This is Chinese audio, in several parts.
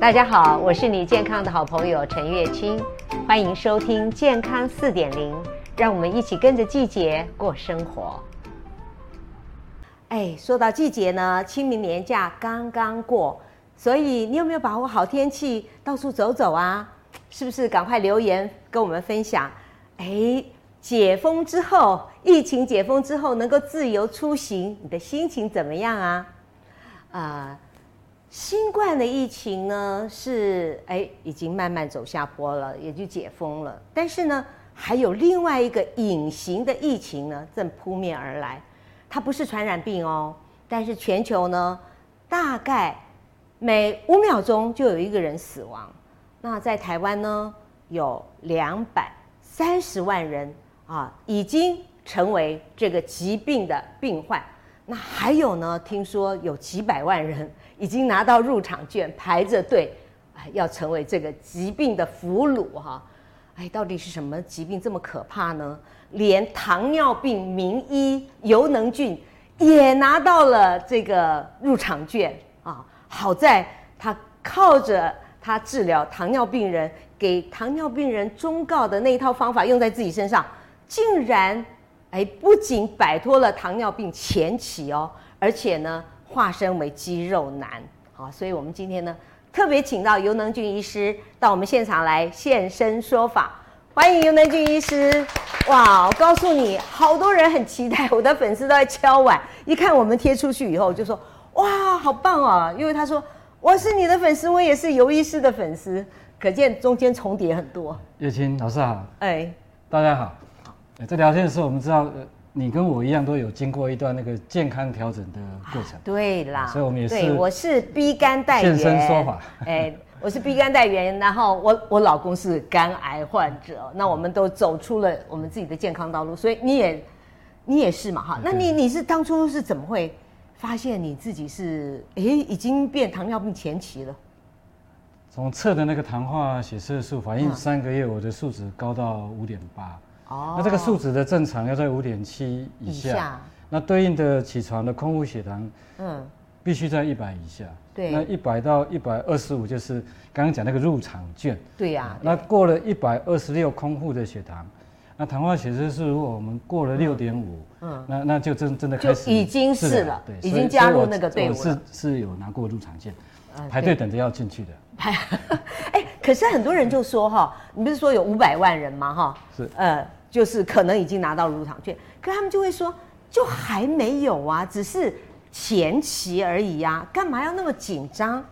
大家好，我是你健康的好朋友陈月清，欢迎收听健康四点零，让我们一起跟着季节过生活。哎，说到季节呢，清明年假刚刚过，所以你有没有把握好天气到处走走啊？是不是赶快留言跟我们分享？哎，解封之后，疫情解封之后，能够自由出行，你的心情怎么样啊？啊、新冠的疫情呢，是哎已经慢慢走下坡了，也就解封了。但是呢，还有另外一个隐形的疫情呢，正扑面而来。它不是传染病哦，但是全球呢，大概每五秒钟就有一个人死亡。那在台湾呢，有两百三十万人啊，已经成为这个疾病的病患。那还有呢，听说有几百万人。已经拿到入场券，排着队，哎，要成为这个疾病的俘虏哈！哎，到底是什么疾病这么可怕呢？连糖尿病名医尤能俊也拿到了这个入场券啊！好在他靠着他治疗糖尿病人，给糖尿病人忠告的那一套方法用在自己身上，竟然哎，不仅摆脱了糖尿病前期哦，而且呢。化身为肌肉男，好，所以我们今天呢，特别请到尤能俊医师到我们现场来现身说法，欢迎尤能俊医师。哇，我告诉你，好多人很期待，我的粉丝都在敲碗，一看我们贴出去以后，就说哇，好棒啊！因为他说我是你的粉丝，我也是尤医师的粉丝，可见中间重叠很多。叶青老师好，哎，大家好。在聊天的时候，我们知道。你跟我一样都有经过一段那个健康调整的过程，对啦，所以我们也是。对，我是 B 肝代言。现身说法。哎，我是 B 肝代言，然后我我老公是肝癌患者，那我们都走出了我们自己的健康道路，所以你也你也是嘛哈？那你你是当初是怎么会发现你自己是哎已经变糖尿病前期了？从测的那个糖化血色素反应三个月，我的数值高到五点八。哦，那这个数值的正常要在五点七以下，那对应的起床的空腹血糖，嗯，必须在一百以下。对，那一百到一百二十五就是刚刚讲那个入场券。对呀、啊。那过了一百二十六空腹的血糖，那糖化血色素如果我们过了六点五，嗯，那那就真真的开始已经是了，对，已经加入那个队伍了。是是有拿过入场券，排队等着要进去的。排，哎，可是很多人就说哈，你不是说有五百万人吗？哈，是，呃。就是可能已经拿到入场券，可他们就会说，就还没有啊，只是前期而已呀，干嘛要那么紧张？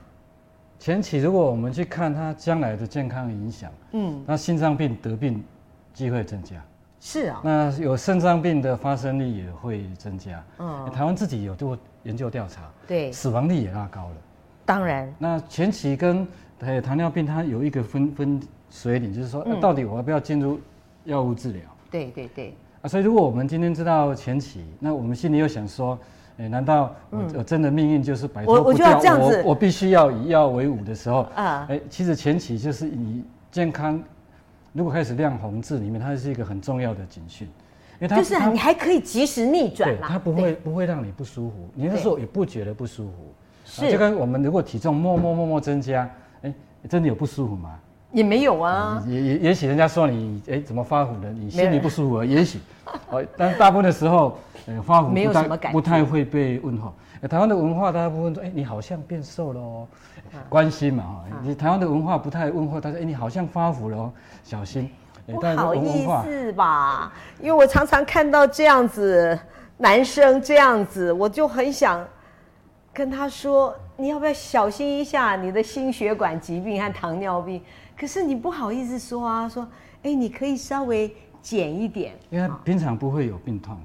前期如果我们去看他将来的健康影响，嗯，那心脏病得病机会增加，是啊，那有肾脏病的发生率也会增加，嗯，台湾自己有做研究调查，对，死亡率也拉高了，当然，那前期跟糖尿病它有一个分分水岭，就是说，那到底我要不要进入？药物治疗，对对对。啊，所以如果我们今天知道前期，那我们心里又想说，哎，难道我我真的命运就是摆脱不掉？我我就要这样子，我我必须要以药为伍的时候啊，哎，其实前期就是以健康，如果开始亮红字里面，它是一个很重要的警讯，因为它就是你还可以及时逆转，对，它不会不会让你不舒服，你那时候也不觉得不舒服，是。就跟我们如果体重默默默默增加，哎，真的有不舒服吗？也没有啊，也也也许人家说你哎怎么发福了，你心里不舒服，也许，哦，但大部分的时候，呃，发福不太不太会被问候。台湾的文化大部分说，哎，你好像变瘦了哦，关心嘛哈。你台湾的文化不太问候，他说，哎，你好像发福了哦，小心。不好意思吧，因为我常常看到这样子男生这样子，我就很想跟他说，你要不要小心一下你的心血管疾病和糖尿病？可是你不好意思说啊，说，哎，你可以稍微减一点，因为平常不会有病痛，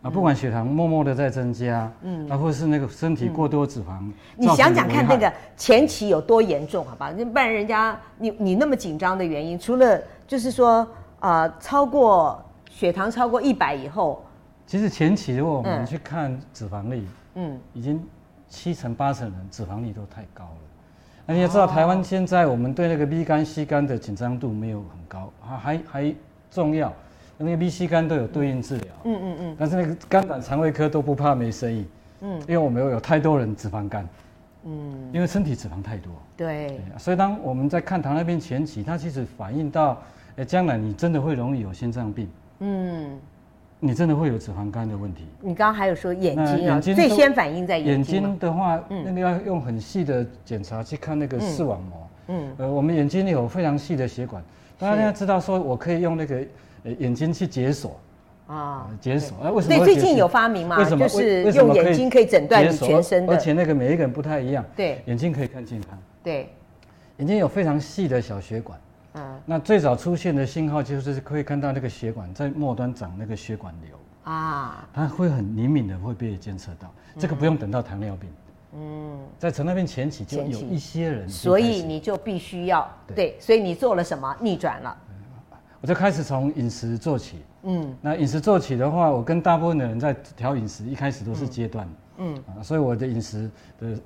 啊，不管血糖默默的在增加，嗯，啊，或是那个身体过多脂肪，你想想看那个前期有多严重，好吧？那不然人家你你那么紧张的原因，除了就是说啊，超过血糖超过一百以后，其实前期如果我们去看脂肪率，嗯，已经七成八成人脂肪率都太高了。那你也知道，台湾现在我们对那个 B 肝、C 肝的紧张度没有很高，还还还重要，那个 B、C 肝都有对应治疗。嗯嗯嗯。但是那个肝胆肠胃科都不怕没生意。嗯。因为我们有有太多人脂肪肝。嗯，因为身体脂肪太多。对，对，所以当我们在看糖尿病前期，它其实反映到，哎，将来你真的会容易有心脏病。嗯。你真的会有脂肪肝的问题。你刚刚还有说眼睛啊，眼睛最先反应在眼睛。眼睛的话，嗯、那个要用很细的检查去看那个视网膜。嗯，呃，我们眼睛里有非常细的血管，大家知道说，我可以用那个眼睛去解锁。啊，解锁。啊，为什么？对，最近有发明嘛？为什么？就是用眼睛可以诊断你全身的。而且那个每一个人不太一样。对。眼睛可以看健康。对。眼睛有非常细的小血管。嗯，那最早出现的信号就是可以看到那个血管在末端长那个血管瘤啊，它会很灵敏的会被监测到，嗯、这个不用等到糖尿病，嗯，在糖尿病前期就有一些人，所以你就必须要对，对，所以你做了什么？逆转了？我就开始从饮食做起，嗯，那饮食做起的话，我跟大部分的人在调饮食，一开始都是阶段，嗯，啊，所以我的饮食的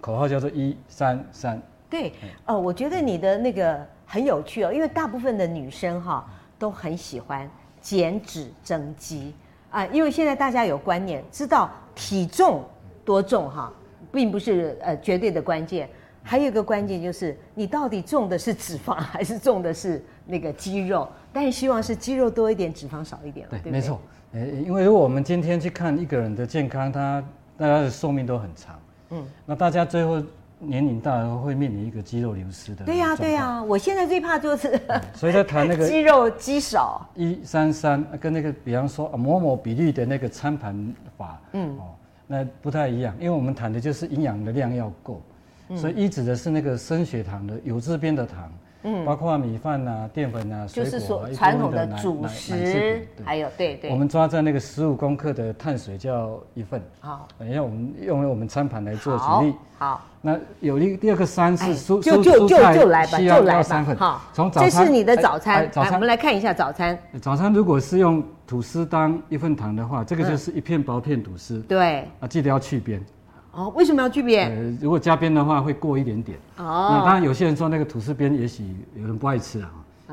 口号叫做一三三，对，哦，我觉得你的那个。很有趣哦，因为大部分的女生哈都很喜欢减脂增肌啊，因为现在大家有观念，知道体重多重哈，并不是呃绝对的关键，还有一个关键就是你到底重的是脂肪还是重的是那个肌肉，但是希望是肌肉多一点，脂肪少一点。对，对，没错，因为如果我们今天去看一个人的健康，他大家的寿命都很长，嗯，那大家最后。年龄大了会面临一个肌肉流失的。对呀、啊，对呀、啊，我现在最怕就是。所以在谈那个 肌肉肌少。一三三跟那个，比方说某某比例的那个餐盘法，嗯，哦，那不太一样，因为我们谈的就是营养的量要够，嗯、所以一指的是那个升血糖的有这边的糖。嗯，包括米饭呐、淀粉呐、水果，就是说传统的主食，还有对对。我们抓在那个十五公克的碳水叫一份。好，等一下我们用我们餐盘来做举例。好，那有一第二个三是蔬就就就就来吧，就来三份。好，从早餐。这是你的早餐。早餐，我们来看一下早餐。早餐如果是用吐司当一份糖的话，这个就是一片薄片吐司。对。啊，记得要去边。哦，为什么要去边？呃，如果加边的话，会过一点点。哦，那当然有些人说那个吐司边，也许有人不爱吃啊。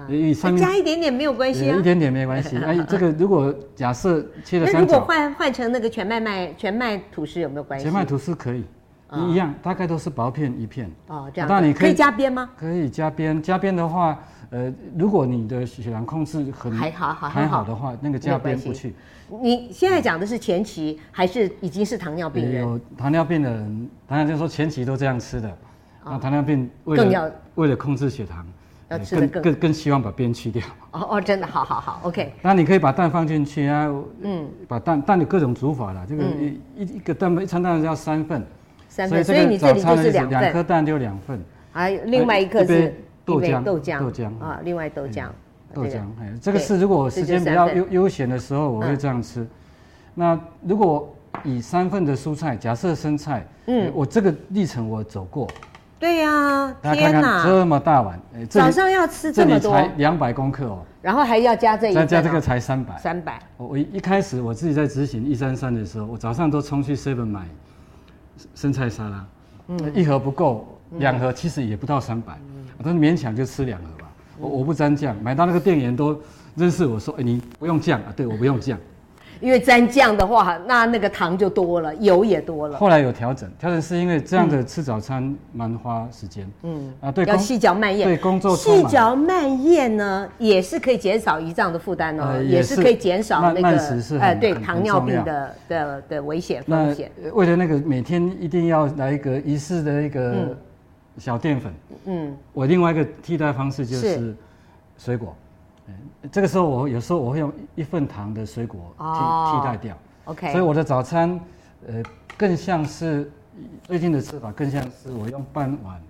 因为上面加一点点没有关系啊。一点点没关系。哎，这个如果假设切了三角，那如果换换成那个全麦麦全麦吐司有没有关系？全麦吐司可以，一样，大概都是薄片一片。哦，这样。那你可以加边吗？可以加边，加边的话，呃，如果你的血糖控制很还好好还好的话，那个加边不去。你现在讲的是前期还是已经是糖尿病人？有糖尿病的人，当然就是说前期都这样吃的。那糖尿病为了为了控制血糖，要吃的更更更希望把边去掉。哦哦，真的，好好好，OK。那你可以把蛋放进去啊，嗯，把蛋蛋有各种煮法了。这个一一一个蛋一餐当然要三份，三份，所以你这里就是两两颗蛋就两份。还有另外一颗是豆浆，豆浆，豆浆啊，另外豆浆。豆浆，哎，这个是如果时间比较悠悠闲的时候，我会这样吃。那如果以三份的蔬菜，假设生菜，嗯，我这个历程我走过。对呀，大家看看这么大碗，早上要吃这么多，才两百公克哦。然后还要加这一，再加这个才三百。三百。我我一开始我自己在执行一三三的时候，我早上都冲去 seven 买生菜沙拉，嗯，一盒不够，两盒其实也不到三百，我都勉强就吃两盒吧。我我不沾酱，买到那个店员都认识我说，哎，你不用酱啊？对，我不用酱，因为沾酱的话，那那个糖就多了，油也多了。后来有调整，调整是因为这样的吃早餐蛮花时间，嗯啊，对，要细嚼慢咽，对工作细嚼慢咽呢，也是可以减少胰脏的负担哦，也是可以减少那个哎，对糖尿病的的的危险风险。为了那个每天一定要来一个仪式的一个。小淀粉，嗯，我另外一个替代方式就是水果，是这个时候我有时候我会用一份糖的水果替、哦、替代掉，OK，所以我的早餐，呃，更像是最近的吃法，更像是我用半碗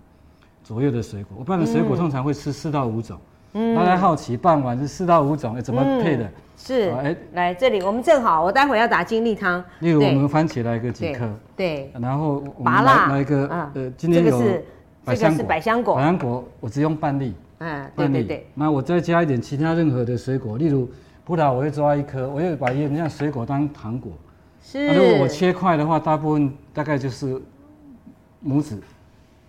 左右的水果，我半碗水果通常会吃四到五种，嗯，大家好奇半碗是四到五种，怎么配的？嗯、是，哎，来这里我们正好，我待会要打精力汤，例如我们番茄来个几颗，对，然后我们来来一个，呃，今天有。百香果，百香果，百香果，我只用半粒。嗯，对对对。那我再加一点其他任何的水果，例如葡萄，我会抓一颗，我会把一样水果当糖果。是。如果我切块的话，大部分大概就是拇指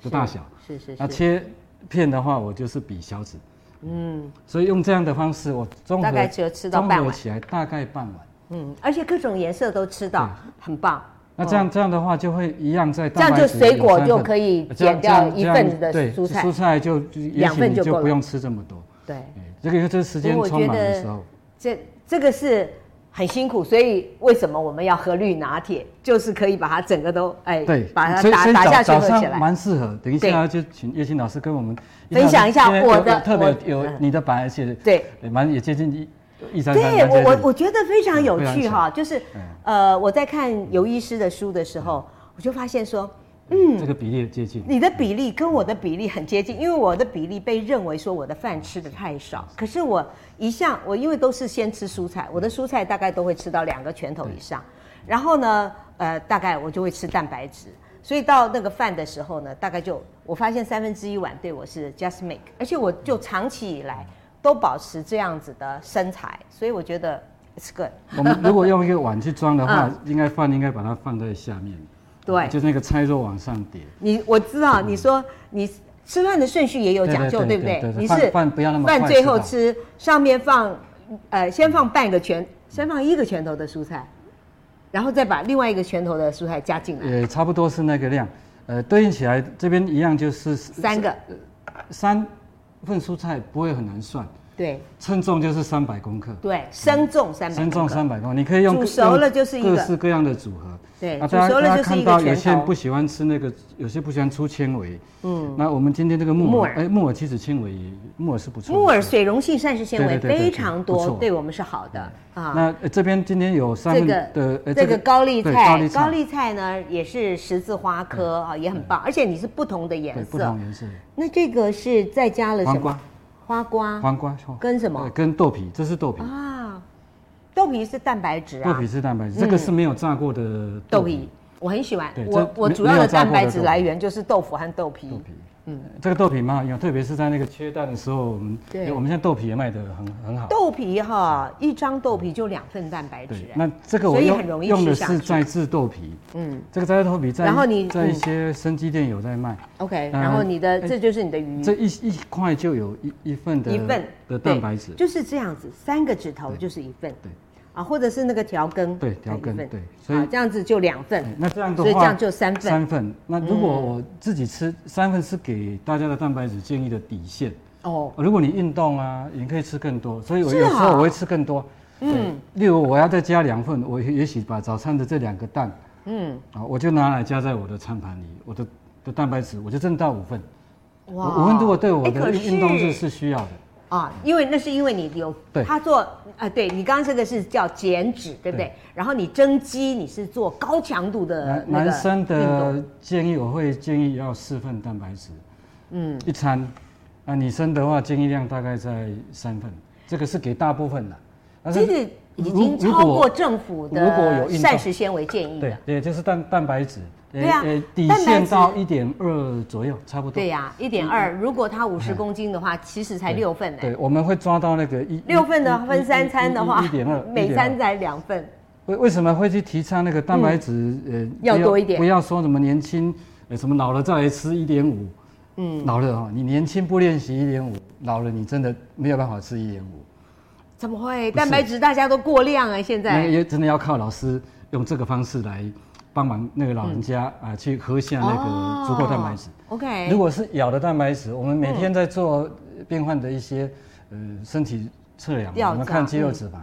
的大小。是是是。那切片的话，我就是比小指。嗯。所以用这样的方式，我综合大概只有吃到半碗起来，大概半碗。嗯，而且各种颜色都吃到，很棒。那这样这样的话就会一样在这样就水果就可以减掉一份的蔬菜，蔬菜就两份就不用吃这么多。对，这个这时间充满的时候，这这个是很辛苦，所以为什么我们要喝绿拿铁？就是可以把它整个都哎，对，把它打打下去喝起来，蛮适合。等一下就请叶青老师跟我们分享一下我的特别有你的版，而且对，蛮也接近一。对我我我觉得非常有趣哈，就是呃我在看尤医师的书的时候，我就发现说，嗯，这个比例接近，你的比例跟我的比例很接近，因为我的比例被认为说我的饭吃的太少，可是我一向我因为都是先吃蔬菜，我的蔬菜大概都会吃到两个拳头以上，然后呢，呃，大概我就会吃蛋白质，所以到那个饭的时候呢，大概就我发现三分之一碗对我是 just make，而且我就长期以来。都保持这样子的身材，所以我觉得 it's good。我们如果用一个碗去装的话，嗯、应该饭应该把它放在下面，对，就是那个菜肉往上叠。你我知道，你说你吃饭的顺序也有讲究，对不对？你是饭不要那么快，饭最后吃，上面放呃先放半个拳，先放一个拳头的蔬菜，然后再把另外一个拳头的蔬菜加进来。也差不多是那个量，呃，对应起来这边一样就是三个，三。份蔬菜不会很难算，对，称重就是三百公克，对，生重三百，生重三百公克，你可以用煮熟了就是一个。各式各样的组合，对，煮熟了就是一个拳头。有些人不喜欢吃那个，有些不喜欢粗纤维，嗯，那我们今天这个木耳，哎，木耳其实纤维，木耳是不错，木耳水溶性膳食纤维非常多，对我们是好的啊。那这边今天有三个的这个高丽菜，高丽菜。呢也是十字花科啊，也很棒，而且你是不同的颜色，不同颜色。那这个是再加了什么？花瓜，黄瓜跟什么？跟豆皮，这是豆皮啊。豆皮是蛋白质啊。豆皮是蛋白质，这个是没有炸过的豆皮，我很喜欢。我我主要的蛋白质来源就是豆腐和豆皮。嗯，这个豆皮蛮好用，特别是在那个缺蛋的时候，我们对，我们现在豆皮也卖的很很好。豆皮哈，一张豆皮就两份蛋白质。那这个我用用的是再制豆皮。嗯，这个再制豆皮在然后你在一些生鸡店有在卖。OK，然后你的这就是你的鱼，这一一块就有一一份的一份的蛋白质，就是这样子，三个指头就是一份。对。啊，或者是那个调羹，对，调羹，对，所以这样子就两份。那这样的话，所以这样就三份。三份。那如果我自己吃三份，是给大家的蛋白质建议的底线。哦。如果你运动啊，也可以吃更多。所以我有时候我会吃更多。嗯。例如我要再加两份，我也许把早餐的这两个蛋，嗯，啊，我就拿来加在我的餐盘里，我的的蛋白质我就挣到五份。哇。五份如果对我的运动是是需要的。啊，因为那是因为你有他做啊，对你刚刚这个是叫减脂，对不对？然后你增肌，你是做高强度的。男生的建议我会建议要四份蛋白质，嗯，一餐。啊，女生的话建议量大概在三份，这个是给大部分的。这个已经超过政府的膳食纤维建议。对对，就是蛋蛋白质。对呀，底线到一点二左右，差不多。对呀，一点二。如果他五十公斤的话，其实才六份呢。对，我们会抓到那个一六份的分三餐的话，一点二，每餐才两份。为为什么会去提倡那个蛋白质？呃，要多一点，不要说什么年轻，呃，什么老了再来吃一点五。嗯，老了哈，你年轻不练习一点五，老了你真的没有办法吃一点五。怎么会？蛋白质大家都过量啊，现在。也真的要靠老师用这个方式来。帮忙那个老人家啊，去喝下那个足够蛋白质。OK，如果是咬的蛋白质，我们每天在做病患的一些呃身体测量，我们看肌肉脂肪。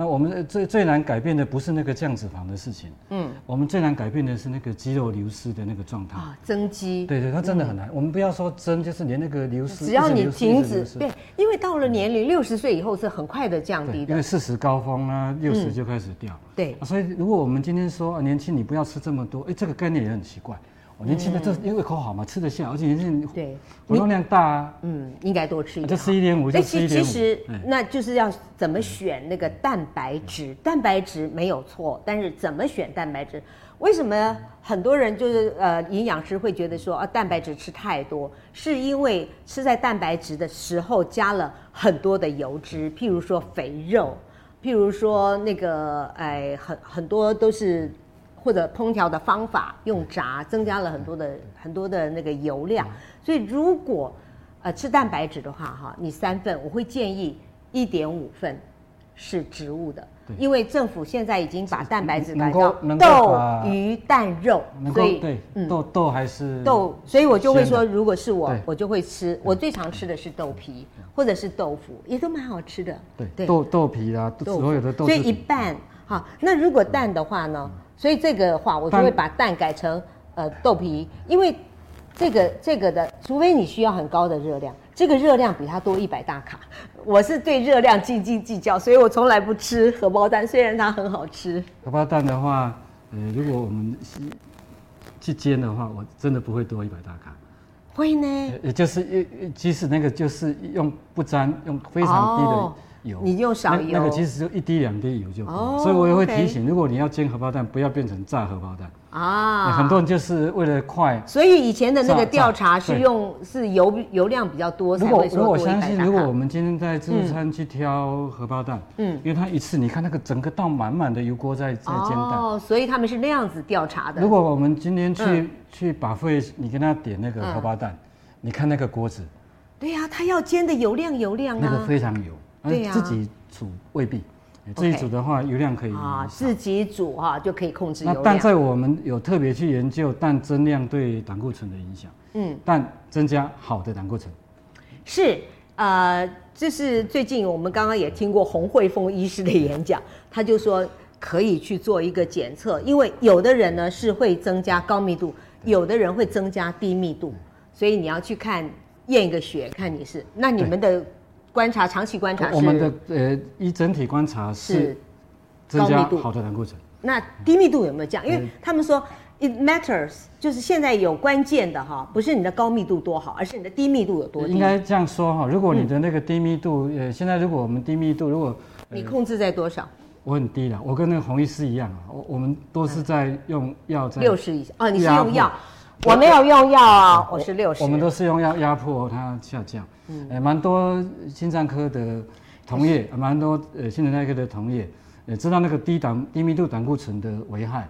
那我们最最难改变的不是那个降脂肪的事情，嗯，我们最难改变的是那个肌肉流失的那个状态。啊，增肌。对对，它真的很难。我们不要说增，就是连那个流失，只要你停止，对，因为到了年龄六十岁以后是很快的降低的，因为四十高峰啊，六十就开始掉。对，所以如果我们今天说啊年轻你不要吃这么多，哎，这个概念也很奇怪。年轻的这因为胃口好嘛，吃得下，而且年轻对活动量大啊，嗯，应该多吃一点。就吃一点五就吃一点五。其实那就是要怎么选那个蛋白质？蛋白质没有错，但是怎么选蛋白质？为什么很多人就是呃营养师会觉得说啊蛋白质吃太多，是因为吃在蛋白质的时候加了很多的油脂，譬如说肥肉，譬如说那个哎很很多都是。或者烹调的方法用炸，增加了很多的很多的那个油量，所以如果呃吃蛋白质的话哈，你三份我会建议一点五份是植物的。对。因为政府现在已经把蛋白质改到豆、鱼、蛋、肉，所以对，嗯、豆豆还是豆，所以我就会说，如果是我，我就会吃。我最常吃的是豆皮，或者是豆腐，也都蛮好吃的。对，对。豆豆皮啦，所有的豆。所以一半好，那如果蛋的话呢？所以这个的话，我就会把蛋改成呃豆皮，因为这个这个的，除非你需要很高的热量。这个热量比它多一百大卡，我是对热量斤斤计较，所以我从来不吃荷包蛋，虽然它很好吃。荷包蛋的话，呃，如果我们去煎的话，我真的不会多一百大卡。会呢？也就是即使那个就是用不沾，用非常低的。哦油你用少油，那个其实就一滴两滴油就够了。哦、所以我也会提醒，如果你要煎荷包蛋，不要变成炸荷包蛋啊。很多人就是为了快。所以以前的那个调查是用是油油量比较多才会说多。如果我相信，如果我们今天在自助餐去挑荷包蛋，嗯，因为它一次你看那个整个倒满满的油锅在在煎蛋，哦，所以他们是那样子调查的。如果我们今天去、嗯、去 buffet，你跟他点那个荷包蛋，嗯、你看那个锅子，对呀、啊，他要煎的油亮油亮啊，那个非常油。对呀，自己煮未必，自己煮的话油量可以啊，自己煮哈就可以控制油量。那但在我们有特别去研究蛋增量对胆固醇的影响，嗯，但增加好的胆固醇，是呃，这是最近我们刚刚也听过洪慧峰医师的演讲，他就说可以去做一个检测，因为有的人呢是会增加高密度，有的人会增加低密度，所以你要去看验一个血，看你是那你们的。观察长期观察，我们的呃一整体观察是增加好的胆固醇。那低密度有没有降？因为他们说 it matters，就是现在有关键的哈，不是你的高密度多好，而是你的低密度有多低。应该这样说哈，如果你的那个低密度，呃，现在如果我们低密度，如果你控制在多少？我很低了，我跟那个洪医师一样啊，我我们都是在用药在六十以下哦，你是用药。我没有用药啊，我是六十。我们都是用药压迫它下降。嗯，诶，蛮多心脏科的同业，蛮多呃新陈代谢科的同业，也知道那个低胆低密度胆固醇的危害。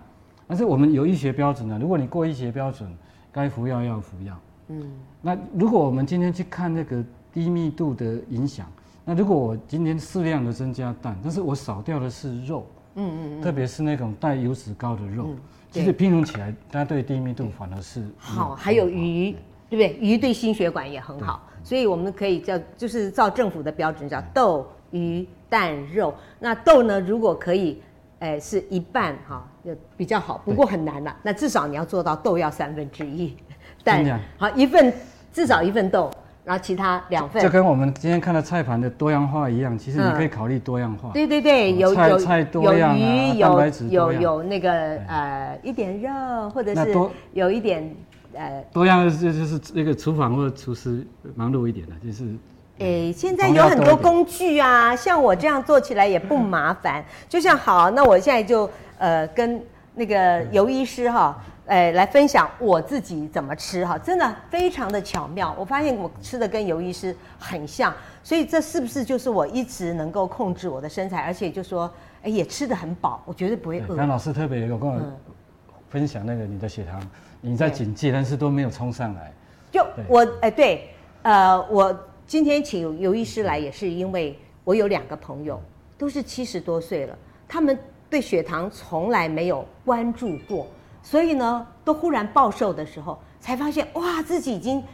但是我们有医学标准的，如果你过医学标准，该服药要服药。嗯，那如果我们今天去看那个低密度的影响，那如果我今天适量的增加蛋，但是我少掉的是肉。嗯嗯嗯，特别是那种带油脂高的肉。嗯其实平衡起来，它对低密度反而是好。还有鱼，对不对？鱼对心血管也很好，所以我们可以叫，就是照政府的标准叫豆、鱼、蛋、肉。那豆呢，如果可以，哎，是一半哈，就比较好。不过很难了，那至少你要做到豆要三分之一，蛋好一份，至少一份豆。然后其他两份，就跟我们今天看的菜盘的多样化一样，其实你可以考虑多样化。对对对，有菜菜多样啊，蛋白质有有那个呃一点肉，或者是有一点呃多样就就是那个厨房或者厨师忙碌一点的，就是。诶，现在有很多工具啊，像我这样做起来也不麻烦。就像好，那我现在就呃跟那个游医师哈。哎，来分享我自己怎么吃哈，真的非常的巧妙。我发现我吃的跟游医师很像，所以这是不是就是我一直能够控制我的身材，而且就说哎也吃的很饱，我绝对不会饿。刚老师特别有跟我分享那个你的血糖，你在警戒，但是都没有冲上来。就我哎对，呃，我今天请游医师来也是因为我有两个朋友都是七十多岁了，他们对血糖从来没有关注过。所以呢，都忽然暴瘦的时候，才发现哇，自己已经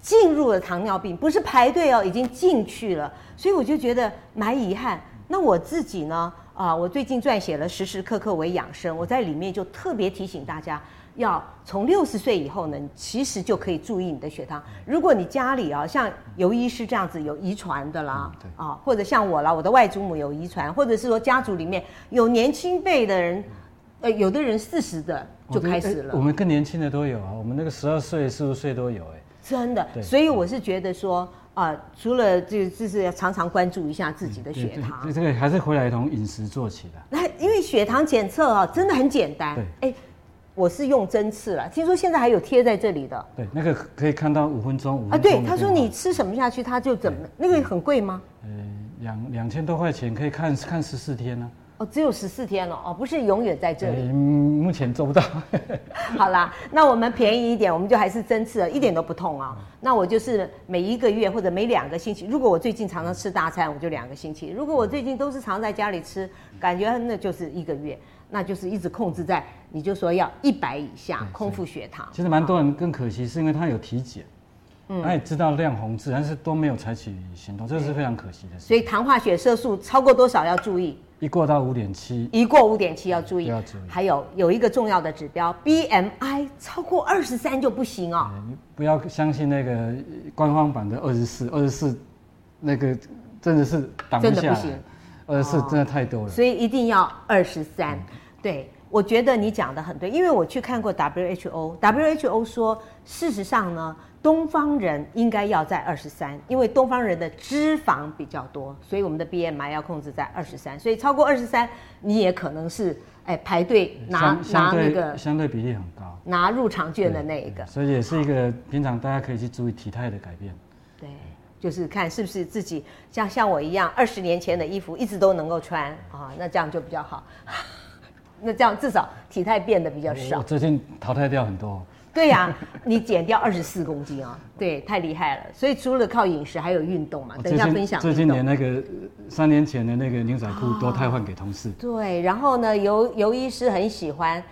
进入了糖尿病，不是排队哦，已经进去了。所以我就觉得蛮遗憾。那我自己呢，啊，我最近撰写了《时时刻刻为养生》，我在里面就特别提醒大家，要从六十岁以后呢，其实就可以注意你的血糖。如果你家里啊，像尤医师这样子有遗传的啦，啊，或者像我啦，我的外祖母有遗传，或者是说家族里面有年轻辈的人。呃，有的人四十的就开始了，我们更年轻的都有啊，我们那个十二岁、十五岁都有哎，真的。所以我是觉得说啊、呃，除了就就是要常常关注一下自己的血糖，这个还是回来从饮食做起的。那因为血糖检测啊，真的很简单。对，哎，我是用针刺了，听说现在还有贴在这里的。对，那个可以看到五分钟啊。对，他说你吃什么下去，他就怎么，那个很贵吗？呃，两两千多块钱可以看看十四天呢、啊。哦，只有十四天了哦，不是永远在这里。嗯，目前做不到。好啦，那我们便宜一点，我们就还是针刺了，一点都不痛啊、哦。那我就是每一个月或者每两个星期，如果我最近常常吃大餐，我就两个星期；如果我最近都是常在家里吃，感觉那就是一个月，那就是一直控制在，你就说要一百以下，空腹血糖。其实蛮多人更可惜，是因为他有体检。嗯，他也知道亮红字，但是都没有采取行动，这是非常可惜的事。所以糖化血色素超过多少要注意？一过到五点七，一过五点七要注意。要注意。还有有一个重要的指标，BMI 超过二十三就不行哦。你不要相信那个官方版的二十四，二十四那个真的是挡不下来。真的不行，二十四真的太多了。所以一定要二十三。对，我觉得你讲的很对，因为我去看过 WHO，WHO 说，事实上呢。东方人应该要在二十三，因为东方人的脂肪比较多，所以我们的 BMI 要控制在二十三。所以超过二十三，你也可能是哎排队拿拿那个相对比例很高，拿入场券的那一个。所以也是一个平常大家可以去注意体态的改变。对，就是看是不是自己像像我一样，二十年前的衣服一直都能够穿啊，那这样就比较好。那这样至少体态变得比较少。我最近淘汰掉很多。对呀、啊，你减掉二十四公斤啊，对，太厉害了。所以除了靠饮食，还有运动嘛。等一下分享。最近连那个三年前的那个牛仔裤都汰换给同事。哦、对，然后呢，尤尤医师很喜欢，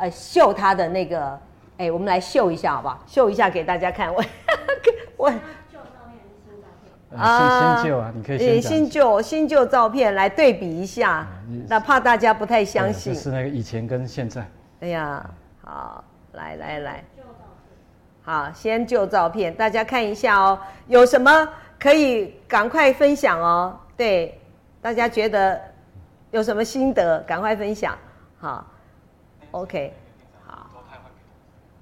呃，秀他的那个，哎，我们来秀一下好不好？秀一下给大家看。我 我啊，新旧啊，你可以先新旧新旧照片来对比一下，那怕大家不太相信。是那个以前跟现在。哎呀，好。来来来，好，先旧照片，大家看一下哦。有什么可以赶快分享哦？对，大家觉得有什么心得，赶快分享。好，OK，好，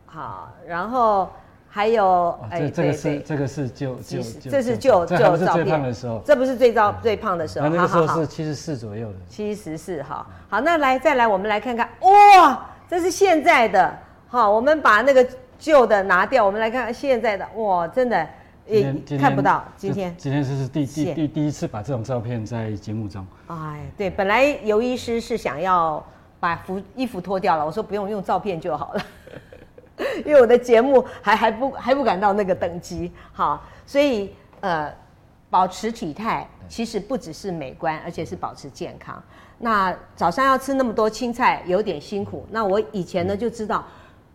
好，然后还有，哎，这个是这个是旧旧，这是旧旧照片的时候，这不是最糟最胖的时候，那个时候是七十四左右的，七十四，好，好，那来再来，我们来看看，哇，这是现在的。好，我们把那个旧的拿掉，我们来看看现在的。哇，真的也看不到。今天今天这是第第第第一次把这种照片在节目中。哎，对，本来尤医师是想要把服衣服脱掉了，我说不用，用照片就好了，因为我的节目还还不还不敢到那个等级。好，所以呃，保持体态其实不只是美观，而且是保持健康。那早上要吃那么多青菜，有点辛苦。那我以前呢就知道。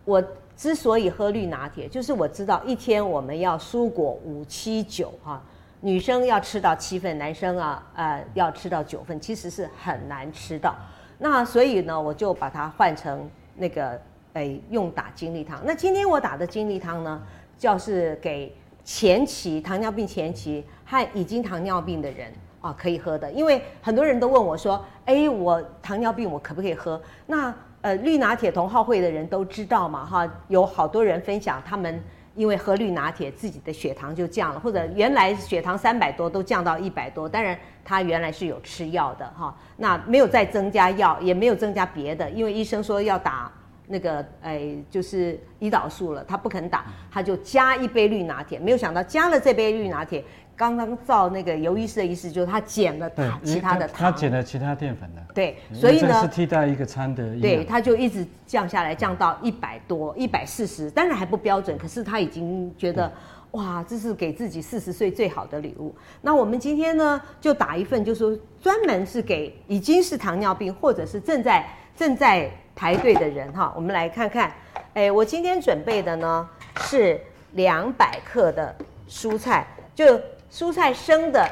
我之所以喝绿拿铁，就是我知道一天我们要蔬果五七九哈，女生要吃到七份，男生啊呃要吃到九份，其实是很难吃到。那所以呢，我就把它换成那个诶、哎、用打精力汤。那今天我打的精力汤呢，就是给前期糖尿病前期和已经糖尿病的人啊可以喝的。因为很多人都问我说，哎，我糖尿病我可不可以喝？那呃，绿拿铁同好会的人都知道嘛，哈，有好多人分享，他们因为喝绿拿铁，自己的血糖就降了，或者原来血糖三百多都降到一百多，当然他原来是有吃药的，哈，那没有再增加药，也没有增加别的，因为医生说要打那个，哎，就是胰岛素了，他不肯打，他就加一杯绿拿铁，没有想到加了这杯绿拿铁。刚刚照那个尤医师的意思，就是他减了他其他的糖，他减了其他淀粉的。对，所以呢，是替代一个餐的。对，他就一直降下来，降到一百多、一百四十，当然还不标准，可是他已经觉得哇，这是给自己四十岁最好的礼物。那我们今天呢，就打一份，就是说专门是给已经是糖尿病或者是正在正在排队的人哈。我们来看看，哎，我今天准备的呢是两百克的蔬菜，就。蔬菜生的，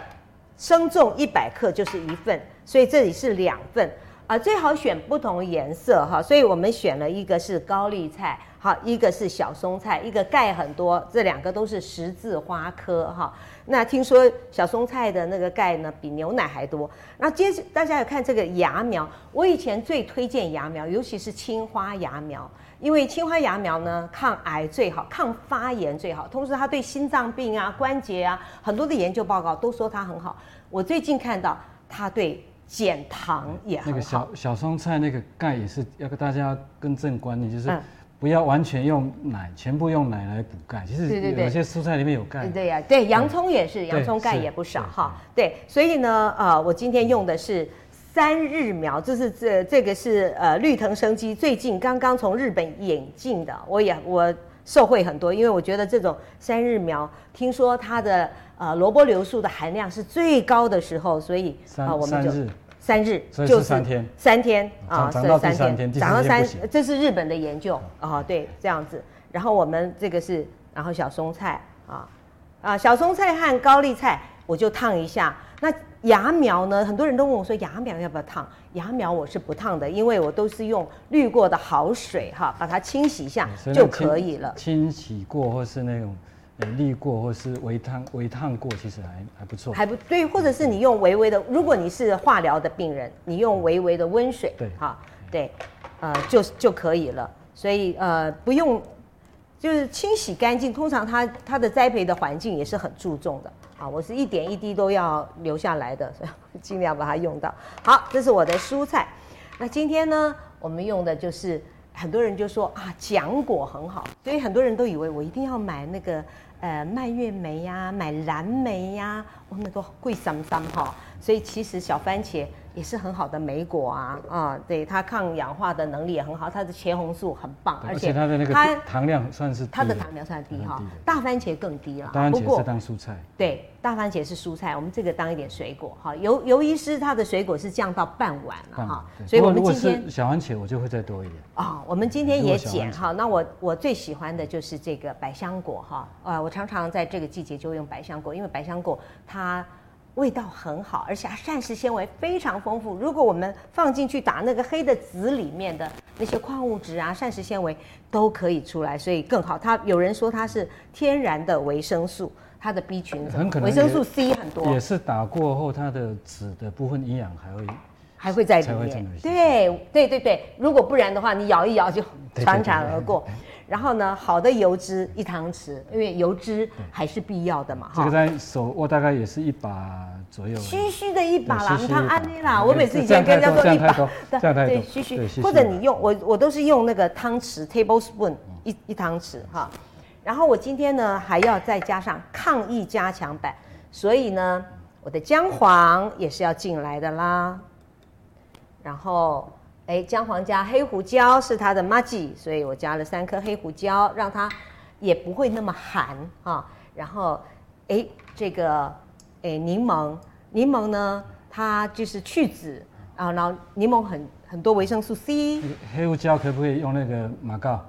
生重一百克就是一份，所以这里是两份啊，最好选不同颜色哈，所以我们选了一个是高丽菜，好，一个是小松菜，一个钙很多，这两个都是十字花科哈。那听说小松菜的那个钙呢比牛奶还多。那接着大家要看这个芽苗，我以前最推荐芽苗，尤其是青花芽苗。因为青花芽苗呢，抗癌最好，抗发炎最好，同时它对心脏病啊、关节啊，很多的研究报告都说它很好。我最近看到它对减糖也很好。那个小小松菜那个钙也是要跟大家更正观念，就是不要完全用奶，全部用奶来补钙。其实有些蔬菜里面有钙。对呀，对，洋葱也是，洋葱钙也不少哈。对，所以呢，呃，我今天用的是。三日苗，就是这这个是呃绿藤生机最近刚刚从日本引进的，我也我受惠很多，因为我觉得这种三日苗，听说它的呃萝卜硫素的含量是最高的时候，所以啊我们就三日。就是三天。三天啊，长到第三天，涨到三，这是日本的研究啊，对这样子，然后我们这个是然后小松菜啊啊小松菜和高丽菜我就烫一下。那。芽苗呢？很多人都问我说，芽苗要不要烫？芽苗我是不烫的，因为我都是用滤过的好水哈，把它清洗一下就可以了。清洗过或是那种滤过或是微烫微烫过，其实还还不错。还不对，或者是你用微微的，如果你是化疗的病人，你用微微的温水，对，哈，对，呃，就就可以了。所以呃，不用，就是清洗干净。通常它它的栽培的环境也是很注重的。啊，我是一点一滴都要留下来的，所以尽量把它用到。好，这是我的蔬菜。那今天呢，我们用的就是很多人就说啊，浆果很好，所以很多人都以为我一定要买那个呃蔓越莓呀，买蓝莓呀，哦，那个贵三三哈。所以其实小番茄。也是很好的莓果啊啊，对，它抗氧化的能力也很好，它的茄红素很棒，而且它的那个糖量算是它的糖量算低哈，大番茄更低了。大番茄是当蔬菜，对，大番茄是蔬菜，我们这个当一点水果哈。尤尤医师他的水果是降到半碗了哈，所以我们今天小番茄我就会再多一点啊。我们今天也减哈，那我我最喜欢的就是这个百香果哈，啊，我常常在这个季节就用百香果，因为百香果它。味道很好，而且它膳食纤维非常丰富。如果我们放进去打那个黑的籽里面的那些矿物质啊，膳食纤维都可以出来，所以更好。它有人说它是天然的维生素，它的 B 群很可能维生素 C 很多，也是打过后它的籽的部分营养还会还会在里面。对对对对，如果不然的话，你咬一咬就穿肠而过。然后呢，好的油脂一汤匙，因为油脂还是必要的嘛。这个在手握大概也是一把左右。虚虚的一把啦，你看安妮啦，我每次以前跟人家说一把，对，虚虚。或者你用我，我都是用那个汤匙 tablespoon 一一汤匙哈。然后我今天呢还要再加上抗疫加强版，所以呢我的姜黄也是要进来的啦。然后。哎，姜黄加黑胡椒是它的麻吉，所以我加了三颗黑胡椒，让它也不会那么寒啊。然后，哎，这个，哎，柠檬，柠檬呢，它就是去籽啊。然后柠檬很很多维生素 C。黑胡椒可不可以用那个马告？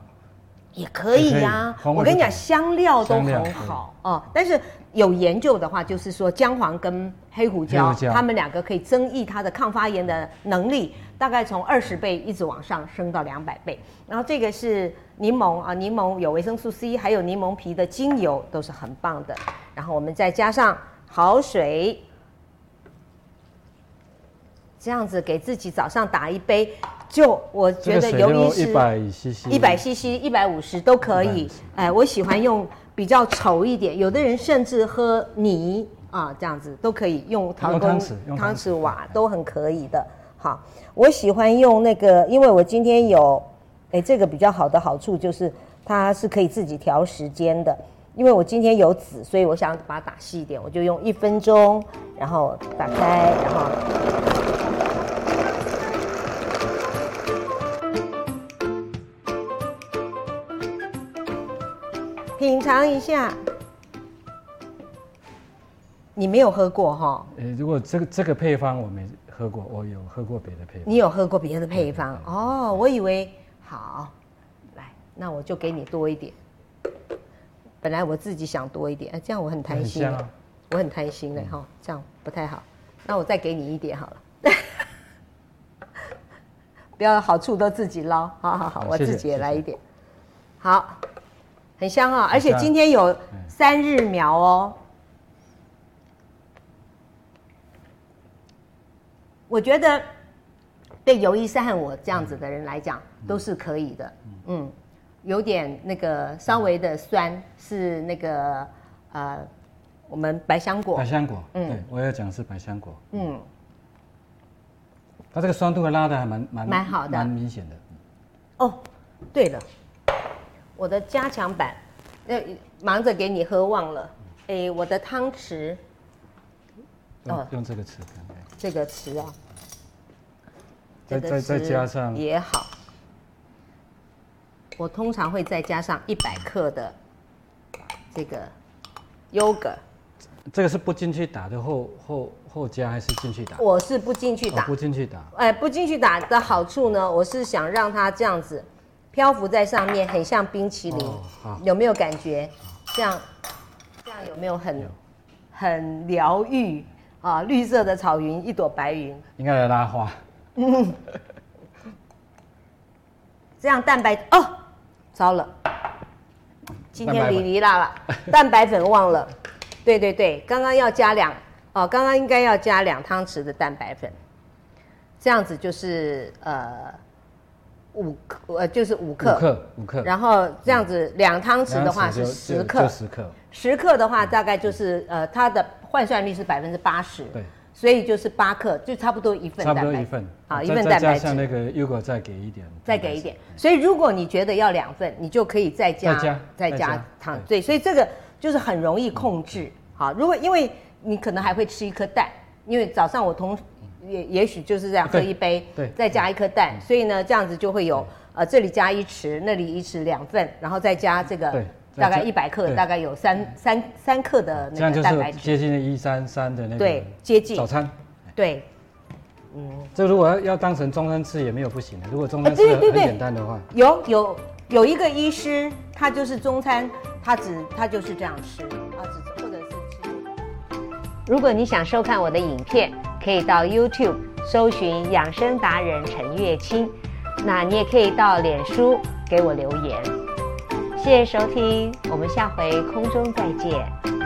也可以呀、啊。我跟你讲，香料都很好哦。但是有研究的话，就是说姜黄跟黑胡椒，它们两个可以增益它的抗发炎的能力。大概从二十倍一直往上升到两百倍，然后这个是柠檬啊，柠檬有维生素 C，还有柠檬皮的精油都是很棒的。然后我们再加上好水，这样子给自己早上打一杯，就我觉得尤其是一百 CC、一百 CC、一百五十都可以。哎，我喜欢用比较稠一点，有的人甚至喝泥啊，这样子都可以用陶工汤匙、汤匙瓦都很可以的。好，我喜欢用那个，因为我今天有，哎，这个比较好的好处就是它是可以自己调时间的。因为我今天有籽，所以我想把它打细一点，我就用一分钟，然后打开，然后品尝一下。你没有喝过哈？呃，如果这个这个配方我没喝过，我有喝过别的配方。你有喝过别的配方哦？我以为好，来，那我就给你多一点。本来我自己想多一点，哎，这样我很贪心，啊、我很贪心的哈，这样不太好。那我再给你一点好了，不要好处都自己捞，好好好，我自己也来一点。谢谢好，很香啊，而且今天有三日苗哦。我觉得对尤医师和我这样子的人来讲都是可以的，嗯，有点那个稍微的酸是那个呃，我们百香果，百香果，嗯，对，我要讲是百香果，嗯，它这个酸度会拉的还蛮蛮蛮好的，蛮明显的。哦，对了，我的加强版，那忙着给你喝忘了，哎，我的汤匙，哦，用这个匙。这个词啊，再再再加上也好。我通常会再加上一百克的这个优格。这个是不进去打的后后后加还是进去打？我是不进去打，哦、不进去打。哎，不进去打的好处呢，我是想让它这样子漂浮在上面，很像冰淇淋，哦、有没有感觉？这样这样有没有很有很疗愈啊？绿色的草云，一朵白云，应该来拉花。嗯，这样蛋白哦，糟了，今天哩哩啦啦，蛋白粉忘了。对对对，刚刚要加两哦，刚刚应该要加两汤匙的蛋白粉，这样子就是呃五克呃就是五克五克五克，然后这样子两汤匙的话是十克十克十克的话大概就是呃它的换算率是百分之八十，对，所以就是八克就差不多一份差不多一份。啊一份蛋白质，加上那个优格再给一点，再给一点，所以如果你觉得要两份，你就可以再加再加再加糖，对，所以这个。就是很容易控制，好，如果因为你可能还会吃一颗蛋，因为早上我同也也许就是这样喝一杯，对，再加一颗蛋，所以呢这样子就会有呃这里加一匙，那里一匙两份，然后再加这个大概一百克，大概有三三三克的那个蛋白质，接近一三三的那个对接近。早餐，对，嗯，这如果要要当成中餐吃也没有不行的，如果中餐吃很简单的话，有有有一个医师他就是中餐。他只他就是这样吃，啊，只或者是吃。如果你想收看我的影片，可以到 YouTube 搜寻养生达人陈月清，那你也可以到脸书给我留言。谢谢收听，我们下回空中再见。